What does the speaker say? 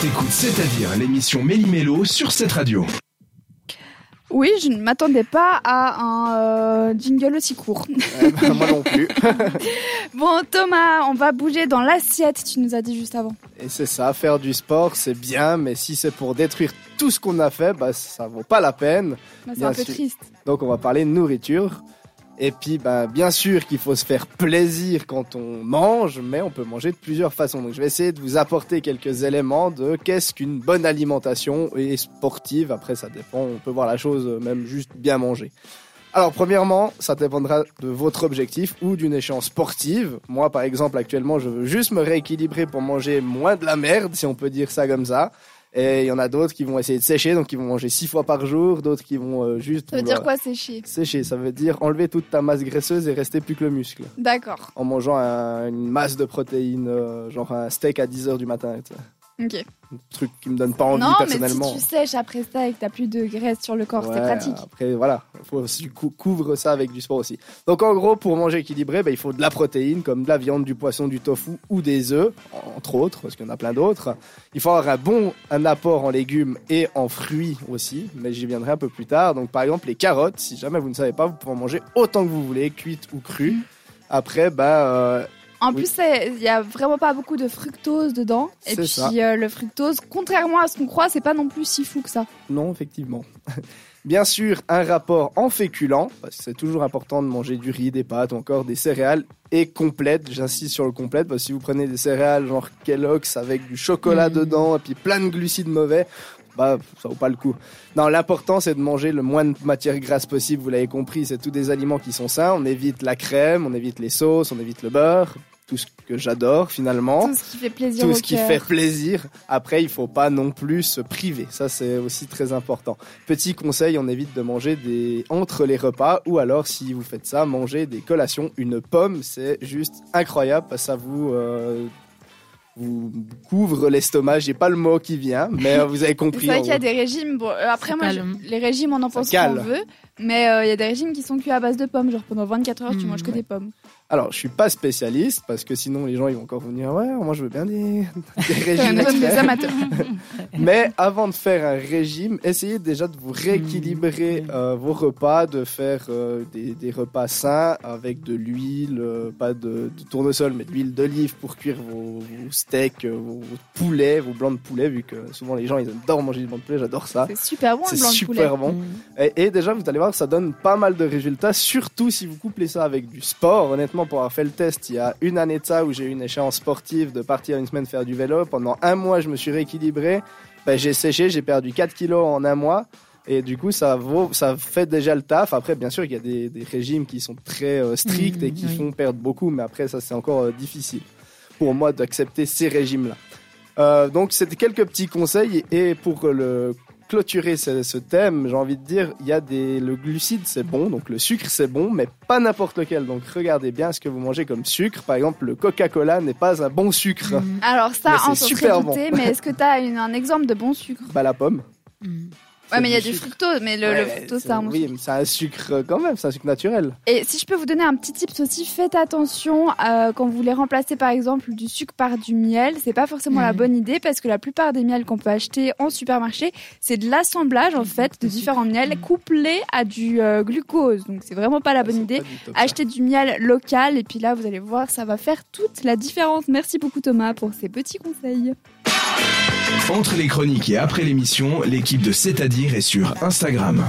T'écoutes C'est-à-dire l'émission Méli-Mélo sur cette radio. Oui, je ne m'attendais pas à un euh, jingle aussi court. Eh ben, moi non plus. bon, Thomas, on va bouger dans l'assiette, tu nous as dit juste avant. Et c'est ça, faire du sport, c'est bien, mais si c'est pour détruire tout ce qu'on a fait, bah, ça vaut pas la peine. Bah, c'est un peu sûr. triste. Donc on va parler de nourriture. Et puis, bah, bien sûr qu'il faut se faire plaisir quand on mange, mais on peut manger de plusieurs façons. Donc je vais essayer de vous apporter quelques éléments de qu'est-ce qu'une bonne alimentation et sportive. Après, ça dépend, on peut voir la chose euh, même juste bien manger. Alors, premièrement, ça dépendra de votre objectif ou d'une échéance sportive. Moi, par exemple, actuellement, je veux juste me rééquilibrer pour manger moins de la merde, si on peut dire ça comme ça. Et il y en a d'autres qui vont essayer de sécher, donc ils vont manger six fois par jour, d'autres qui vont euh, juste Ça veut vouloir- dire quoi sécher? Sécher, ça veut dire enlever toute ta masse graisseuse et rester plus que le muscle. D'accord. En mangeant un- une masse de protéines, euh, genre un steak à 10h du matin. sais. Ok. Un truc qui me donne pas envie non, mais personnellement. si tu sèches après ça et que t'as plus de graisse sur le corps, c'est pratique. Après, voilà, faut aussi cou- couvre ça avec du sport aussi. Donc, en gros, pour manger équilibré, ben, il faut de la protéine, comme de la viande, du poisson, du tofu ou des œufs, entre autres, parce qu'il y en a plein d'autres. Il faut avoir un bon un apport en légumes et en fruits aussi, mais j'y viendrai un peu plus tard. Donc, par exemple, les carottes, si jamais vous ne savez pas, vous pouvez en manger autant que vous voulez, cuites ou crues. Après, bah, En Oui. plus, il y a vraiment pas beaucoup de fructose dedans. Et puis euh, le fructose, contrairement à ce qu'on croit, c'est pas non plus si fou que ça. Non, effectivement. Bien sûr, un rapport en féculents, parce que c'est toujours important de manger du riz, des pâtes ou encore des céréales et complètes. J'insiste sur le complète parce que si vous prenez des céréales genre Kellogg's avec du chocolat Mm. dedans et puis plein de glucides mauvais, bah ça vaut pas le coup. Non, l'important c'est de manger le moins de matière grasse possible. Vous l'avez compris, c'est tous des aliments qui sont sains. On évite la crème, on évite les sauces, on évite le beurre, tout ce que j'adore finalement Tout ce qui fait plaisir tout au ce qui fait plaisir. Après, il faut pas non plus se priver. Ça, c'est aussi très important. Petit conseil, on évite de manger des entre les repas ou alors, si vous faites ça, manger des collations. Une pomme, c'est juste incroyable ça vous euh, vous couvre l'estomac. J'ai pas le mot qui vient, mais vous avez C'est compris. vrai en qu'il y a des régimes. Bon, euh, après, moi, je- les régimes, on en pense qu'on veut. Mais euh, il y a des régimes qui sont cuits à base de pommes. Genre pendant 24 heures, tu Mm, manges que ouais. des pommes. Alors, je suis pas spécialiste parce que sinon les gens ils vont encore vous dire ouais, moi je veux bien des, régimes des amateurs. Mais avant de faire un régime, essayez déjà de vous rééquilibrer Mmh. euh, vos repas, de faire euh, des, des repas sains avec de l'huile, euh, pas de, de tournesol, mais de l'huile d'olive pour cuire vos, vos steaks, euh, vos, vos poulets, vos blancs de poulet, vu que souvent les gens ils adorent manger du blanc de poulet, j'adore ça. C'est super bon, C'est le blanc de poulet. super bon. Mm. Et, et déjà, vous allez voir, ça donne pas mal de résultats, surtout si vous couplez ça avec du sport. Honnêtement, pour avoir fait le test il y a une année de ça, où j'ai eu une échéance sportive de partir une semaine faire du vélo, pendant un mois, je me suis rééquilibré. Ben, j'ai séché, j'ai perdu 4 kilos en un mois. Et du coup, ça vaut, ça fait déjà le taf. Après, bien sûr, il y a des, des régimes qui sont très euh, stricts et qui oui. font perdre beaucoup, mais après, ça, c'est encore euh, difficile pour moi d'accepter ces régimes-là. Euh, donc, c'était quelques petits conseils. Et pour le clôturer ce, ce thème, j'ai envie de dire, il y a des, le glucide, c'est bon, donc le sucre, c'est bon, mais pas n'importe lequel. Donc, regardez bien ce que vous mangez comme sucre. Par exemple, le Coca-Cola n'est pas un bon sucre. Mm. Alors ça, Mais s'en super bon. mais est-ce que tu as un exemple de bon sucre? Bah, la pomme. Mm. Ouais, mais il y a du fructose, mais le, fructose, c'est- un Oui, mais c'est un sucre quand même, c'est un sucre naturel. Et si je peux vous donner un petit tips aussi, faites attention euh, quand vous voulez remplacer par exemple du sucre par du miel. C'est pas forcément la bonne idée parce que la plupart des miels qu'on peut acheter en supermarché, c'est de l'assemblage en fait de différents miels couplés à du euh, glucose. Donc c'est vraiment pas la bonne idée. du. Achetez du miel local et puis là vous allez voir, ça va faire toute la différence. Merci beaucoup Thomas pour ces petits conseils. Entre les chroniques et après l'émission, l'équipe de C'est-à-dire est sur Instagram.